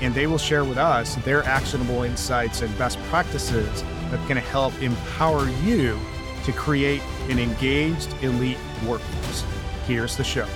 and they will share with us their actionable insights and best practices that can help empower you to create an engaged elite workforce. Here's the show.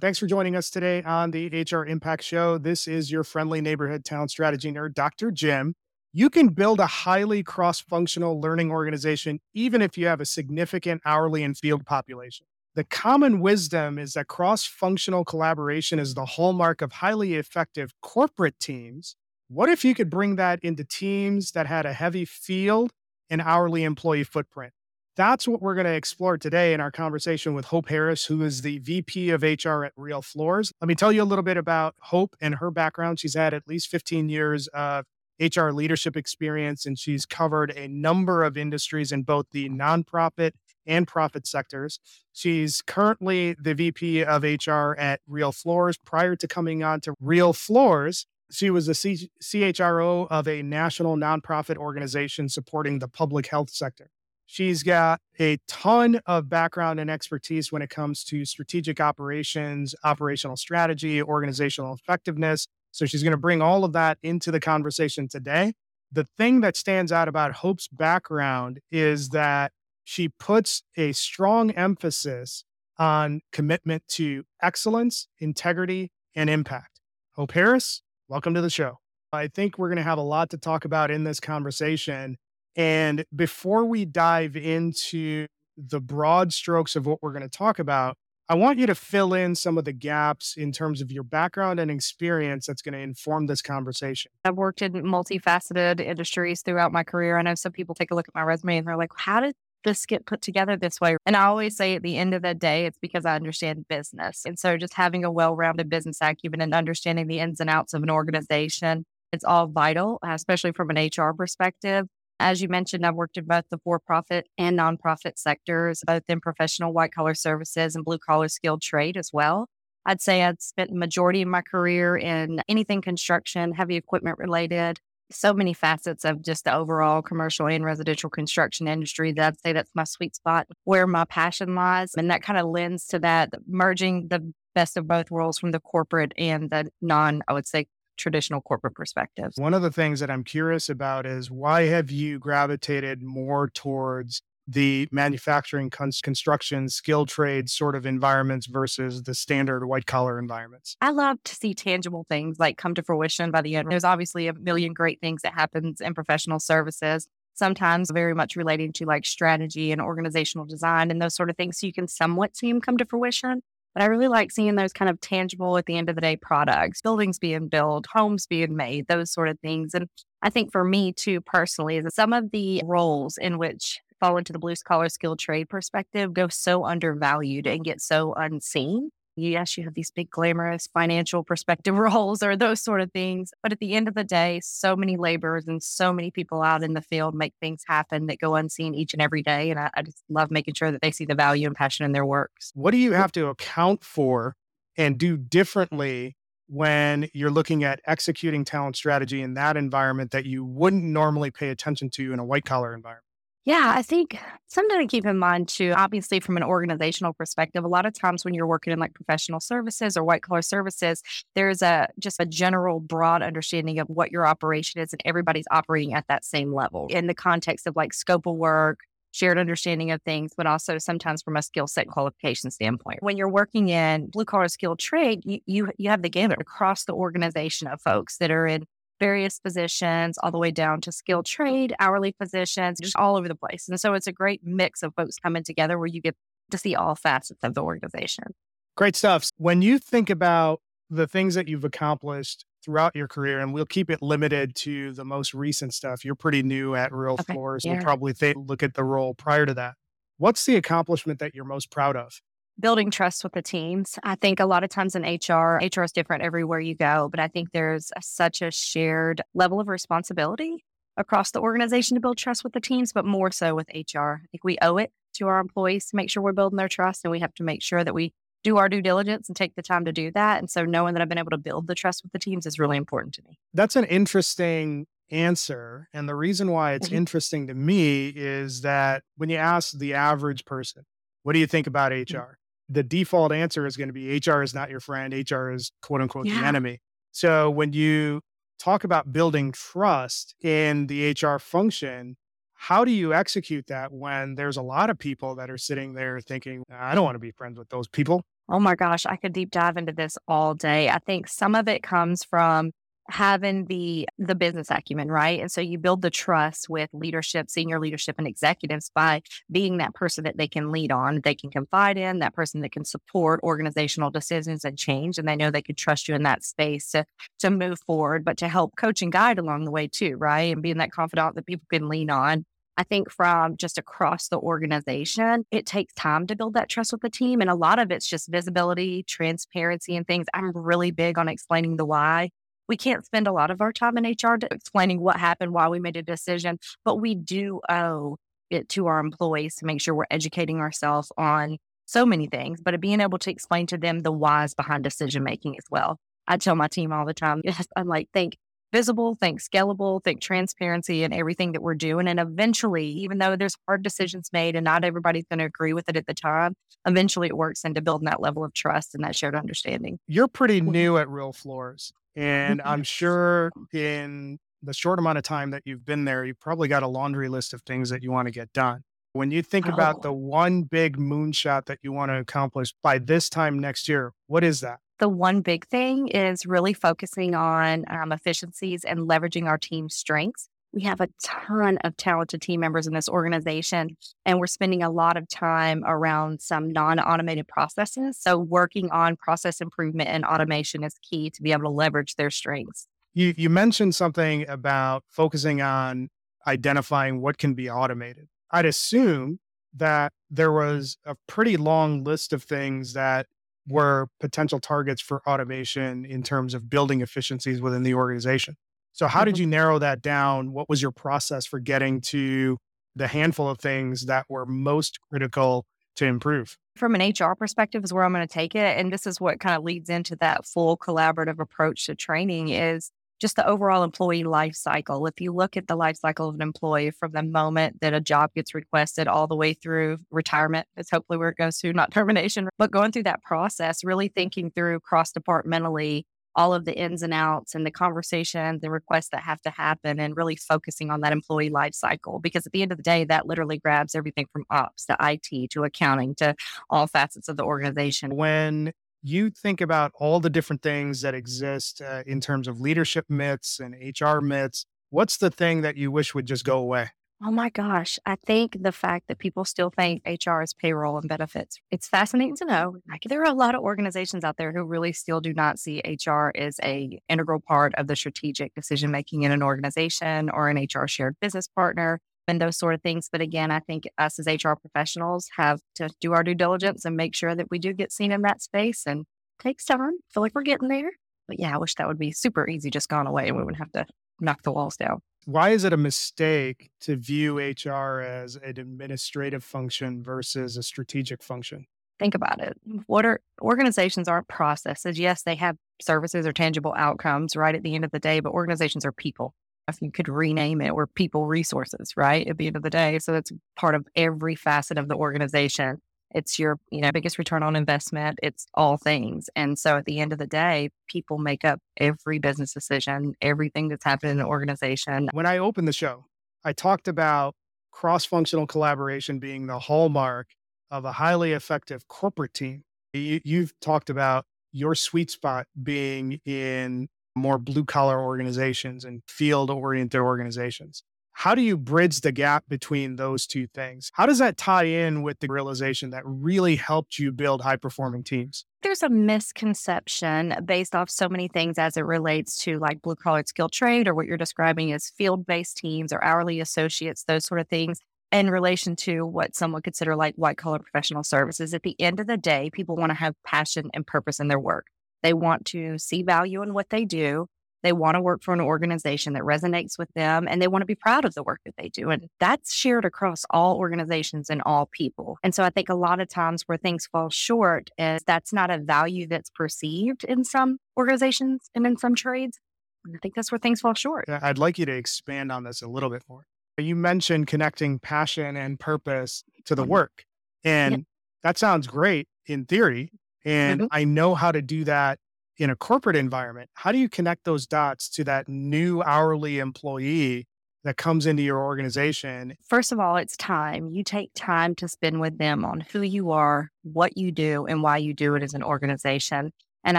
Thanks for joining us today on the HR Impact Show. This is your friendly neighborhood talent strategy nerd, Dr. Jim. You can build a highly cross functional learning organization even if you have a significant hourly and field population. The common wisdom is that cross functional collaboration is the hallmark of highly effective corporate teams. What if you could bring that into teams that had a heavy field and hourly employee footprint? That's what we're going to explore today in our conversation with Hope Harris, who is the VP of HR at Real Floors. Let me tell you a little bit about Hope and her background. She's had at least 15 years of HR leadership experience, and she's covered a number of industries in both the nonprofit and profit sectors. She's currently the VP of HR at Real Floors. Prior to coming on to Real Floors, she was a C- CHRO of a national nonprofit organization supporting the public health sector. She's got a ton of background and expertise when it comes to strategic operations, operational strategy, organizational effectiveness, so she's going to bring all of that into the conversation today. The thing that stands out about Hope's background is that she puts a strong emphasis on commitment to excellence, integrity, and impact. Hope Harris, welcome to the show. I think we're going to have a lot to talk about in this conversation. And before we dive into the broad strokes of what we're going to talk about, I want you to fill in some of the gaps in terms of your background and experience that's going to inform this conversation. I've worked in multifaceted industries throughout my career. I know some people take a look at my resume and they're like, how did this get put together this way? And I always say at the end of the day, it's because I understand business. And so just having a well rounded business acumen and understanding the ins and outs of an organization, it's all vital, especially from an HR perspective. As you mentioned, I've worked in both the for profit and nonprofit sectors, both in professional white collar services and blue collar skilled trade as well. I'd say I'd spent the majority of my career in anything construction, heavy equipment related, so many facets of just the overall commercial and residential construction industry that I'd say that's my sweet spot where my passion lies. And that kind of lends to that merging the best of both worlds from the corporate and the non, I would say, traditional corporate perspectives. One of the things that I'm curious about is why have you gravitated more towards the manufacturing, construction, skilled trade sort of environments versus the standard white collar environments? I love to see tangible things like come to fruition by the end. There's obviously a million great things that happens in professional services. Sometimes very much relating to like strategy and organizational design and those sort of things. So you can somewhat see them come to fruition. But I really like seeing those kind of tangible at the end of the day products, buildings being built, homes being made, those sort of things. And I think for me too, personally, is some of the roles in which fall into the blue collar skilled trade perspective go so undervalued and get so unseen yes, you have these big glamorous financial perspective roles or those sort of things. But at the end of the day, so many laborers and so many people out in the field make things happen that go unseen each and every day. And I, I just love making sure that they see the value and passion in their works. What do you have to account for and do differently when you're looking at executing talent strategy in that environment that you wouldn't normally pay attention to in a white collar environment? Yeah, I think something to keep in mind too, obviously from an organizational perspective, a lot of times when you're working in like professional services or white collar services, there's a just a general broad understanding of what your operation is and everybody's operating at that same level in the context of like scope of work, shared understanding of things, but also sometimes from a skill set qualification standpoint. When you're working in blue collar skilled trade, you, you you have the gamut across the organization of folks that are in various positions, all the way down to skilled trade, hourly positions, just all over the place. And so it's a great mix of folks coming together where you get to see all facets of the organization. Great stuff. When you think about the things that you've accomplished throughout your career, and we'll keep it limited to the most recent stuff. You're pretty new at Real okay. Floors. Yeah. We'll probably th- look at the role prior to that. What's the accomplishment that you're most proud of? Building trust with the teams. I think a lot of times in HR, HR is different everywhere you go, but I think there's a, such a shared level of responsibility across the organization to build trust with the teams, but more so with HR. I think we owe it to our employees to make sure we're building their trust and we have to make sure that we do our due diligence and take the time to do that. And so knowing that I've been able to build the trust with the teams is really important to me. That's an interesting answer. And the reason why it's Mhm. interesting to me is that when you ask the average person, what do you think about HR? The default answer is going to be HR is not your friend. HR is quote unquote the enemy. So when you talk about building trust in the HR function, how do you execute that when there's a lot of people that are sitting there thinking, I don't want to be friends with those people? Oh my gosh, I could deep dive into this all day. I think some of it comes from having the the business acumen, right? And so you build the trust with leadership, senior leadership and executives by being that person that they can lead on, they can confide in, that person that can support organizational decisions and change and they know they could trust you in that space to to move forward, but to help coach and guide along the way too, right? And being that confidant that people can lean on. I think from just across the organization, it takes time to build that trust with the team. And a lot of it's just visibility, transparency, and things. I'm really big on explaining the why. We can't spend a lot of our time in HR explaining what happened, why we made a decision, but we do owe it to our employees to make sure we're educating ourselves on so many things, but being able to explain to them the whys behind decision making as well. I tell my team all the time, yes, I'm like, think visible, think scalable, think transparency and everything that we're doing. And eventually, even though there's hard decisions made and not everybody's going to agree with it at the time, eventually it works into building that level of trust and that shared understanding. You're pretty new at Real Floors. And I'm Mhm. sure in the short amount of time that you've been there, you've probably got a laundry list of things that you want to get done. When you think about Oh. the one big moonshot that you want to accomplish by this time next year, what is that? The one big thing is really focusing on um, efficiencies and leveraging our team's strengths. We have a ton of talented team members in this organization, and we're spending a lot of time around some non automated processes. So, working on process improvement and automation is key to be able to leverage their strengths. You, you mentioned something about focusing on identifying what can be automated. I'd assume that there was a pretty long list of things that were potential targets for automation in terms of building efficiencies within the organization. So, how did Mhm. you narrow that down? What was your process for getting to the handful of things that were most critical to improve? From an HR perspective, is where I'm going to take it. And this is what kind of leads into that full collaborative approach to training is just the overall employee life cycle. If you look at the life cycle of an employee from the moment that a job gets requested all the way through retirement, is hopefully where it goes to, not termination, but going through that process, really thinking through cross departmentally all of the ins and outs and the conversations, the requests that have to happen, and really focusing on that employee life cycle. Because at the end of the day, that literally grabs everything from ops to IT to accounting to all facets of the organization. When you think about all the different things that exist uh, in terms of leadership myths and HR myths, what's the thing that you wish would just go away? Oh my gosh. I think the fact that people still think HR is payroll and benefits, it's fascinating to know. Like there are a lot of organizations out there who really still do not see HR as a integral part of the strategic decision making in an organization or an HR shared business partner and those sort of things. But again, I think us as HR professionals have to do our due diligence and make sure that we do get seen in that space and takes time. feel like we're getting there. But yeah, I wish that would be super easy, just gone away and we wouldn't have to knock the walls down. Why is it a mistake to view HR as an administrative function versus a strategic function? think about it. What are organizations aren't processes. Yes, they have services or tangible outcomes right at the end of the day, but organizations are people. If you could rename it, we're people resources, right? At the end of the day. So that's part of every facet of the organization. It's your, you know, biggest return on investment. It's all things. And so at the end of the day, people make up every business decision, everything that's happening in an organization. When I opened the show, I talked about cross functional collaboration being the hallmark of a highly effective corporate team. You, you've talked about your sweet spot being in more blue collar organizations and field oriented organizations. How do you bridge the gap between those two things? How does that tie in with the realization that really helped you build high performing teams? there's a misconception based off so many things as it relates to like blue collar skill trade or what you're describing as field based teams or hourly associates, those sort of things in relation to what some would consider like white collar professional services. At the end of the day, people want to have passion and purpose in their work. They want to see value in what they do. They want to work for an organization that resonates with them and they want to be proud of the work that they do. And that's shared across all organizations and all people. And so I think a lot of times where things fall short is that's not a value that's perceived in some organizations and in some trades. I think that's where things fall short. I'd like you to expand on this a little bit more. You mentioned connecting passion and purpose to the mm-hmm. work. And yep. that sounds great in theory. And mm-hmm. I know how to do that in a corporate environment, how do you connect those dots to that new hourly employee that comes into your organization? First of all, it's time. You take time to spend with them on who you are, what you do, and why you do it as an organization. And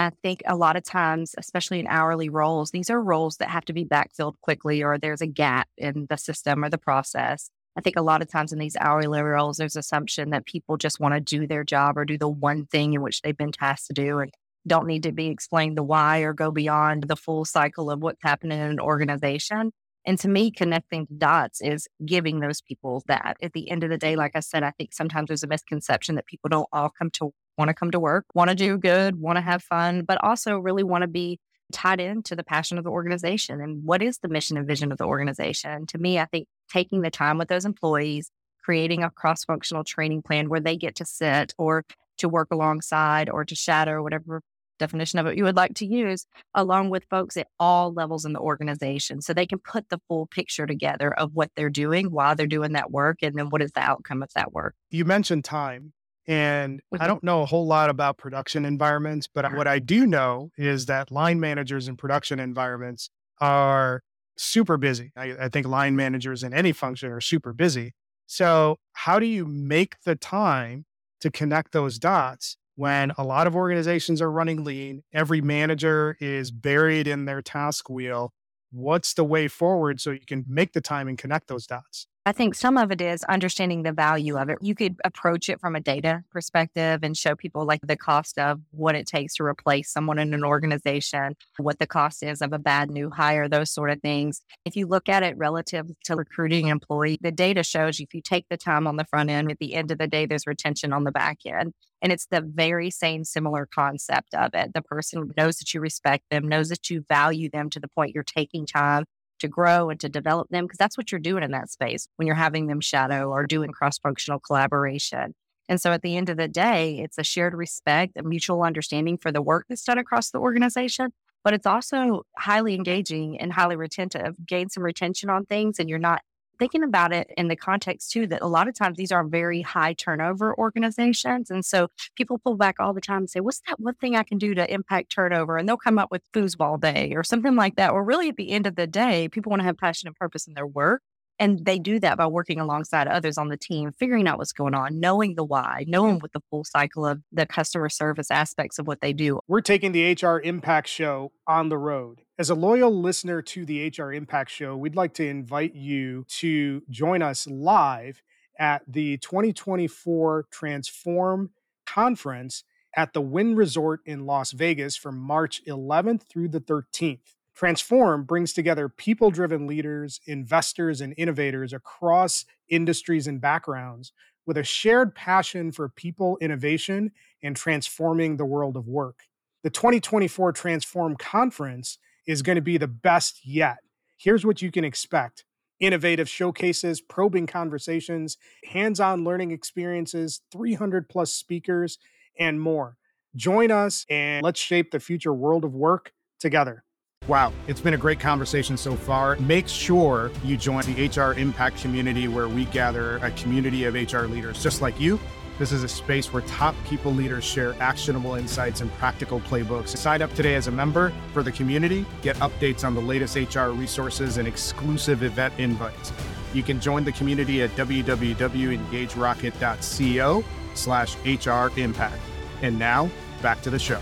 I think a lot of times, especially in hourly roles, these are roles that have to be backfilled quickly or there's a gap in the system or the process. I think a lot of times in these hourly roles, there's assumption that people just want to do their job or do the one thing in which they've been tasked to do. And don't need to be explained the why or go beyond the full cycle of what's happening in an organization. And to me, connecting the dots is giving those people that. At the end of the day, like I said, I think sometimes there's a misconception that people don't all come to want to come to work, want to do good, want to have fun, but also really want to be tied into the passion of the organization and what is the mission and vision of the organization. To me, I think taking the time with those employees, creating a cross functional training plan where they get to sit or to work alongside or to shadow, whatever definition of it you would like to use, along with folks at all levels in the organization. So they can put the full picture together of what they're doing why they're doing that work and then what is the outcome of that work. You mentioned time. And I mm-hmm. don't know a whole lot about production environments, but what I do know is that line managers in production environments are super busy. I, I think line managers in any function are super busy. So, how do you make the time to connect those dots when a lot of organizations are running lean, every manager is buried in their task wheel. What's the way forward so you can make the time and connect those dots? I think some of it is understanding the value of it. You could approach it from a data perspective and show people like the cost of what it takes to replace someone in an organization, what the cost is of a bad new hire, those sort of things. If you look at it relative to recruiting employee, the data shows if you take the time on the front end, at the end of the day, there's retention on the back end. And it's the very same similar concept of it. The person knows that you respect them, knows that you value them to the point you're taking time to grow and to develop them because that's what you're doing in that space when you're having them shadow or doing cross functional collaboration. And so at the end of the day, it's a shared respect, a mutual understanding for the work that's done across the organization, but it's also highly engaging and highly retentive. Gain some retention on things and you're not thinking about it in the context too that a lot of times these are very high turnover organizations. And so people pull back all the time and say, What's that one thing I can do to impact turnover? And they'll come up with foosball day or something like that. Or really at the end of the day, people want to have passion and purpose in their work. And they do that by working alongside others on the team, figuring out what's going on, knowing the why, knowing what the full cycle of the customer service aspects of what they do. We're taking the HR Impact Show on the road. As a loyal listener to the HR Impact Show, we'd like to invite you to join us live at the 2024 Transform Conference at the Wynn Resort in Las Vegas from March 11th through the 13th. Transform brings together people driven leaders, investors, and innovators across industries and backgrounds with a shared passion for people innovation and transforming the world of work. The 2024 Transform Conference is going to be the best yet. Here's what you can expect innovative showcases, probing conversations, hands on learning experiences, 300 plus speakers, and more. Join us and let's shape the future world of work together. Wow, it's been a great conversation so far. Make sure you join the HR Impact community where we gather a community of HR leaders just like you. This is a space where top people leaders share actionable insights and practical playbooks. Sign up today as a member for the community, get updates on the latest HR resources and exclusive event invites. You can join the community at www.engagerocket.co slash HR impact. And now back to the show.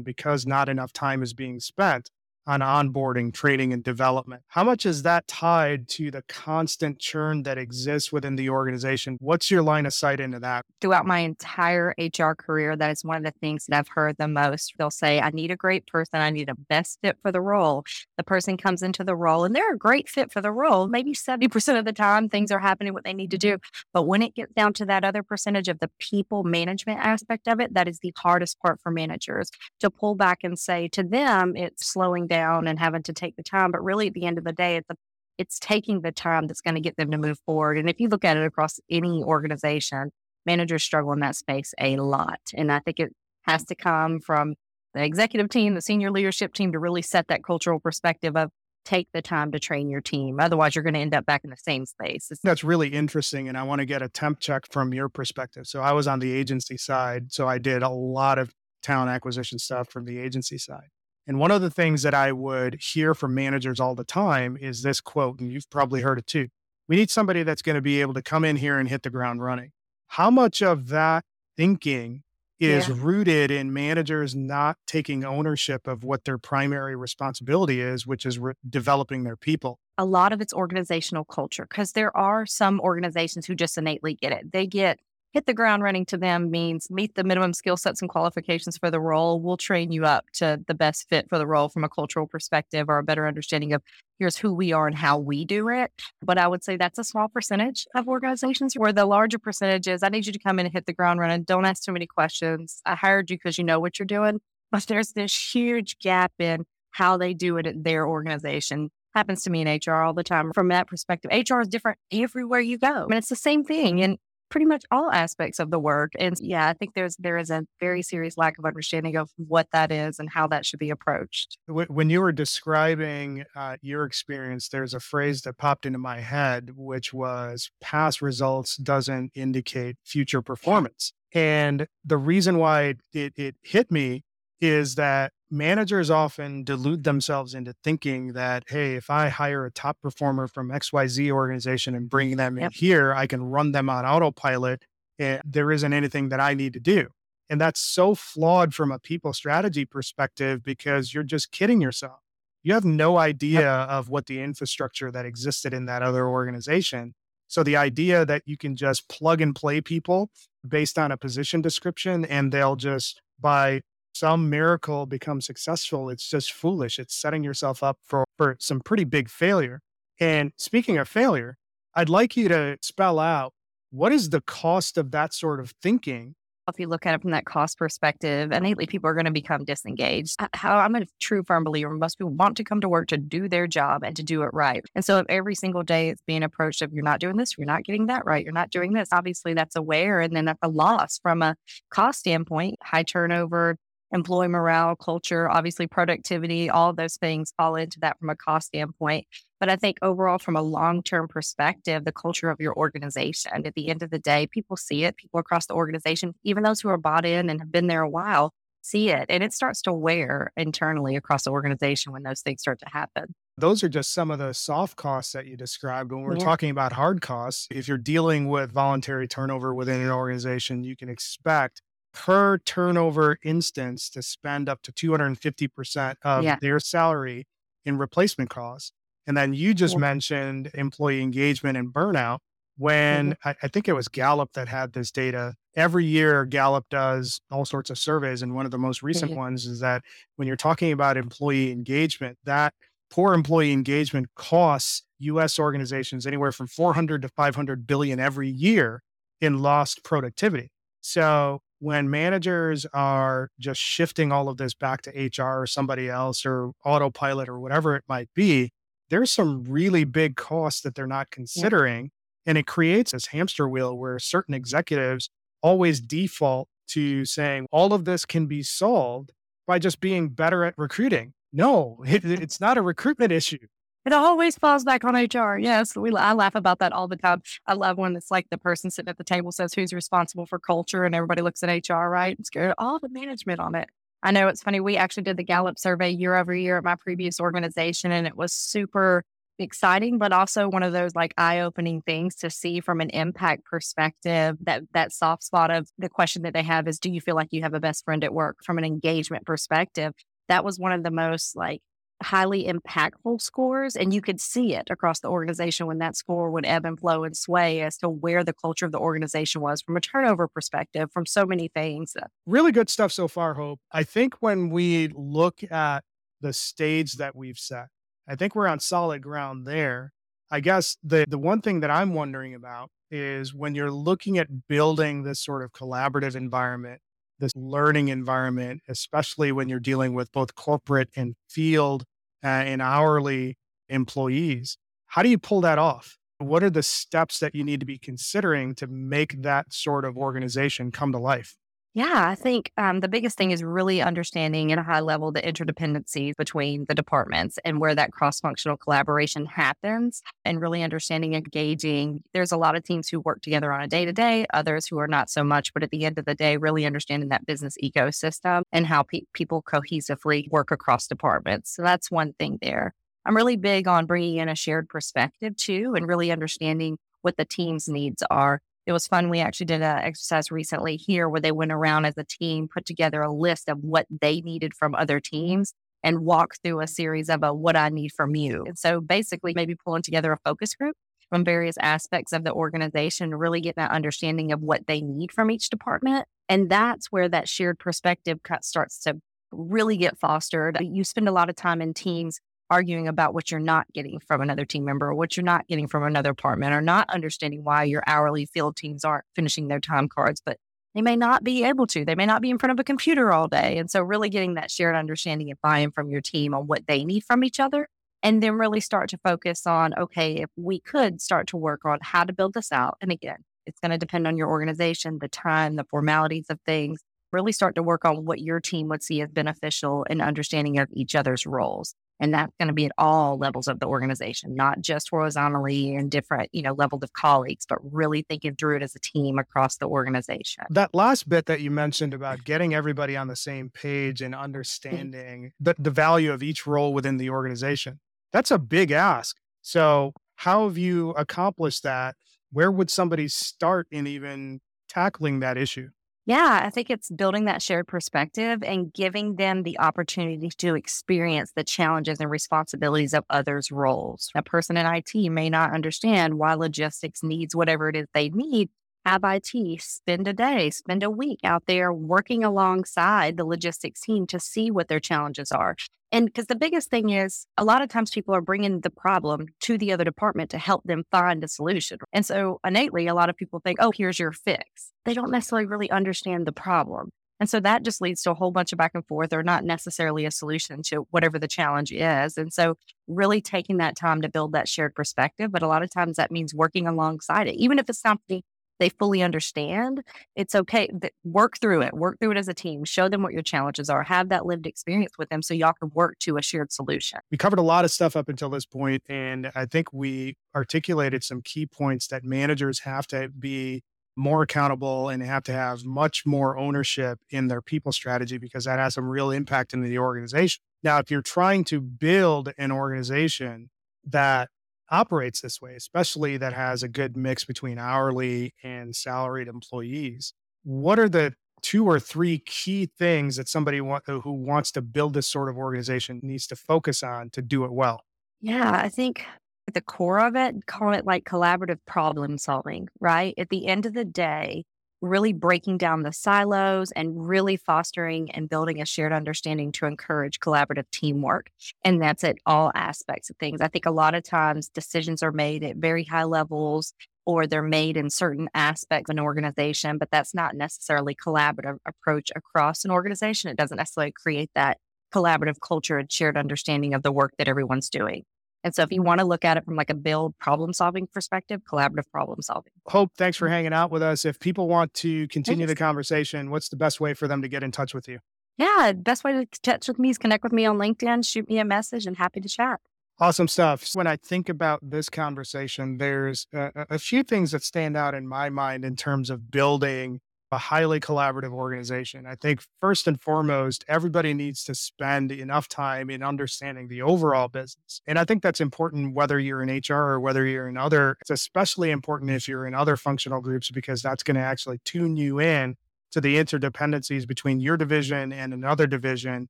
Because not enough time is being spent, on onboarding, training, and development. How much is that tied to the constant churn that exists within the organization? What's your line of sight into that? Throughout my entire HR career, that is one of the things that I've heard the most. They'll say, I need a great person, I need a best fit for the role. The person comes into the role and they're a great fit for the role. Maybe 70% of the time, things are happening what they need to do. But when it gets down to that other percentage of the people management aspect of it, that is the hardest part for managers to pull back and say to them, it's slowing down and having to take the time. But really, at the end of the day, it's a, it's taking the time that's going to get them to move forward. And if you look at it across any organization, managers struggle in that space a lot. And I think it has to come from the executive team, the senior leadership team to really set that cultural perspective of take the time to train your team. Otherwise, you're going to end up back in the same space. It's- That's really interesting. And I want to get a temp check from your perspective. So I was on the agency side. So I did a lot of talent acquisition stuff from the agency side. And one of the things that I would hear from managers all the time is this quote, and you've probably heard it too. We need somebody that's going to be able to come in here and hit the ground running. How much of that thinking is Yeah. rooted in managers not taking ownership of what their primary responsibility is, which is re- developing their people? a lot of it's organizational culture because there are some organizations who just innately get it. They get hit the ground running to them means meet the minimum skill sets and qualifications for the role. We'll train you up to the best fit for the role from a cultural perspective or a better understanding of here's who we are and how we do it. But I would say that's a small percentage of organizations where the larger percentage is I need you to come in and hit the ground running. Don't ask too many questions. I hired you because you know what you're doing. But there's this huge gap in how they do it at their organization happens to me in HR all the time. From that perspective, HR is different everywhere you go. I mean, it's the same thing in pretty much all aspects of the work. And yeah, I think there's there is a very serious lack of understanding of what that is and how that should be approached. When you were describing uh, your experience, there's a phrase that popped into my head, which was past results doesn't indicate future performance. And the reason why it, it hit me is that managers often delude themselves into thinking that, hey, if I hire a top performer from XYZ organization and bring them in here, I can run them on autopilot and there isn't anything that I need to do. And that's so flawed from a people strategy perspective because you're just kidding yourself. You have no idea of what the infrastructure that existed in that other organization. So the idea that you can just plug and play people based on a position description and they'll just by some miracle become successful, it's just foolish. It's setting yourself up for, for some pretty big failure. And speaking of failure, I'd like you to spell out what is the cost of that sort of thinking If you look at it from that cost perspective, innately people are going to become disengaged. How I'm a true firm believer most people want to come to work to do their job and to do it right. And so if every single day it's being approached of you're not doing this, you're not getting that right, you're not doing this, obviously that's a wear and then that's a loss from a cost standpoint, high turnover, employee morale, culture, obviously productivity, all those things fall into that from a cost standpoint. But I think overall, from a long term perspective, the culture of your organization, at the end of the day, people see it. People across the organization, even those who are bought in and have been there a while, see it. And it starts to wear internally across the organization when those things start to happen. those are just some of the soft costs that you described. When we're Yeah. talking about hard costs, if you're dealing with voluntary turnover within an organization, you can expect per turnover instance to spend up to 250% of Yeah. their salary in replacement costs. And then you just Yeah. mentioned employee engagement and burnout. When I, I think it was Gallup that had this data. Every year, Gallup does all sorts of surveys. And one of the most recent Mhm. ones is that when you're talking about employee engagement, that poor employee engagement costs US organizations anywhere from 400 to 500 billion every year in lost productivity. So when managers are just shifting all of this back to HR or somebody else or autopilot or whatever it might be, there's some really big costs that they're not considering. And it creates this hamster wheel where certain executives always default to saying all of this can be solved by just being better at recruiting. No, it, it's not a recruitment issue. It always falls back on HR. Yes, we I laugh about that all the time. I love when it's like the person sitting at the table says who's responsible for culture, and everybody looks at HR, right? It's good. All the management on it. I know it's funny. We actually did the Gallup survey year over year at my previous organization, and it was super exciting, but also one of those like eye-opening things to see from an impact perspective. That that soft spot of the question that they have is, do you feel like you have a best friend at work? From an engagement perspective, that was one of the most like highly impactful scores. And you could see it across the organization when that score would ebb and flow and sway as to where the culture of the organization was from a turnover perspective, from so many things. Really good stuff so far, Hope. I think when we look at the stage that we've set, I think we're on solid ground there. I guess the the one thing that I'm wondering about is when you're looking at building this sort of collaborative environment, this learning environment, especially when you're dealing with both corporate and field uh, and hourly employees. How do you pull that off? What are the steps that you need to be considering to make that sort of organization come to life? Yeah, I think um, the biggest thing is really understanding at a high level the interdependencies between the departments and where that cross functional collaboration happens, and really understanding engaging. There's a lot of teams who work together on a day to day, others who are not so much, but at the end of the day, really understanding that business ecosystem and how pe- people cohesively work across departments. So that's one thing there. I'm really big on bringing in a shared perspective too, and really understanding what the team's needs are it was fun. We actually did an exercise recently here where they went around as a team, put together a list of what they needed from other teams and walk through a series of a what I need from you. And so basically maybe pulling together a focus group from various aspects of the organization, really getting that understanding of what they need from each department. And that's where that shared perspective starts to really get fostered. You spend a lot of time in teams arguing about what you're not getting from another team member or what you're not getting from another department or not understanding why your hourly field teams aren't finishing their time cards, but they may not be able to. They may not be in front of a computer all day. And so, really getting that shared understanding and buy in from your team on what they need from each other. And then really start to focus on okay, if we could start to work on how to build this out. And again, it's going to depend on your organization, the time, the formalities of things. Really start to work on what your team would see as beneficial in understanding of each other's roles. And that's going to be at all levels of the organization, not just horizontally and different, you know, levels of colleagues, but really thinking through it as a team across the organization. That last bit that you mentioned about getting everybody on the same page and mm. understanding the, the value of each role within the organization, that's a big ask. So, how have you accomplished that? Where would somebody start in even tackling that issue? Yeah, I think it's building that shared perspective and giving them the opportunity to experience the challenges and responsibilities of others' roles. A person in IT may not understand why logistics needs whatever it is they need. Have IT spend a day, spend a week out there working alongside the logistics team to see what their challenges are and because the biggest thing is a lot of times people are bringing the problem to the other department to help them find a solution. And so innately, a lot of people think, oh, here's your fix. They don't necessarily really understand the problem. And so that just leads to a whole bunch of back and forth or not necessarily a solution to whatever the challenge is. And so really taking that time to build that shared perspective. But a lot of times that means working alongside it, even if it's something they fully understand, it's okay. Work through it, work through it as a team, show them what your challenges are, have that lived experience with them so y'all can work to a shared solution. We covered a lot of stuff up until this point, and I think we articulated some key points that managers have to be more accountable and have to have much more ownership in their people strategy because that has some real impact in the organization. Now, if you're trying to build an organization that operates this way, especially that has a good mix between hourly and salaried employees. What are the two or three key things that somebody want, who wants to build this sort of organization needs to focus on to do it well? Yeah, I think at the core of it, call it like collaborative problem solving, right? At the end of the day, really breaking down the silos and really fostering and building a shared understanding to encourage collaborative teamwork. And that's at all aspects of things. I think a lot of times decisions are made at very high levels or they're made in certain aspects of an organization, but that's not necessarily collaborative approach across an organization. It doesn't necessarily create that collaborative culture and shared understanding of the work that everyone's doing. And so if you want to look at it from like a build problem solving perspective, collaborative problem solving. Hope, thanks for mm-hmm. hanging out with us. If people want to continue thanks. the conversation, what's the best way for them to get in touch with you? Yeah, best way to touch with me is connect with me on LinkedIn, shoot me a message and happy to chat. Awesome stuff. When I think about this conversation, there's a, a few things that stand out in my mind in terms of building a highly collaborative organization. I think first and foremost, everybody needs to spend enough time in understanding the overall business. And I think that's important whether you're in HR or whether you're in other, it's especially important if you're in other functional groups because that's going to actually tune you in to the interdependencies between your division and another division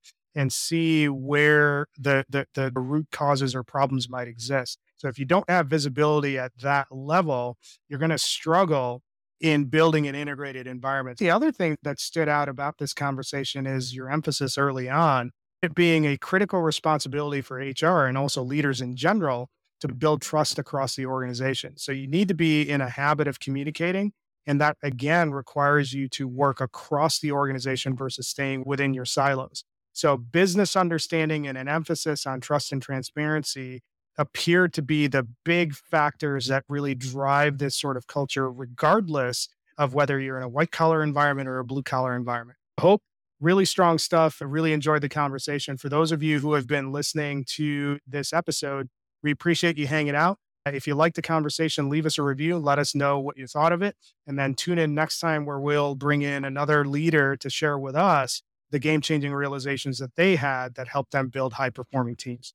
and see where the, the, the root causes or problems might exist. So if you don't have visibility at that level, you're going to struggle in building an integrated environment. The other thing that stood out about this conversation is your emphasis early on, it being a critical responsibility for HR and also leaders in general to build trust across the organization. So you need to be in a habit of communicating. And that again requires you to work across the organization versus staying within your silos. So, business understanding and an emphasis on trust and transparency appear to be the big factors that really drive this sort of culture, regardless of whether you're in a white collar environment or a blue collar environment. Hope really strong stuff. I really enjoyed the conversation. For those of you who have been listening to this episode, we appreciate you hanging out. If you like the conversation, leave us a review. Let us know what you thought of it. And then tune in next time where we'll bring in another leader to share with us the game changing realizations that they had that helped them build high performing teams.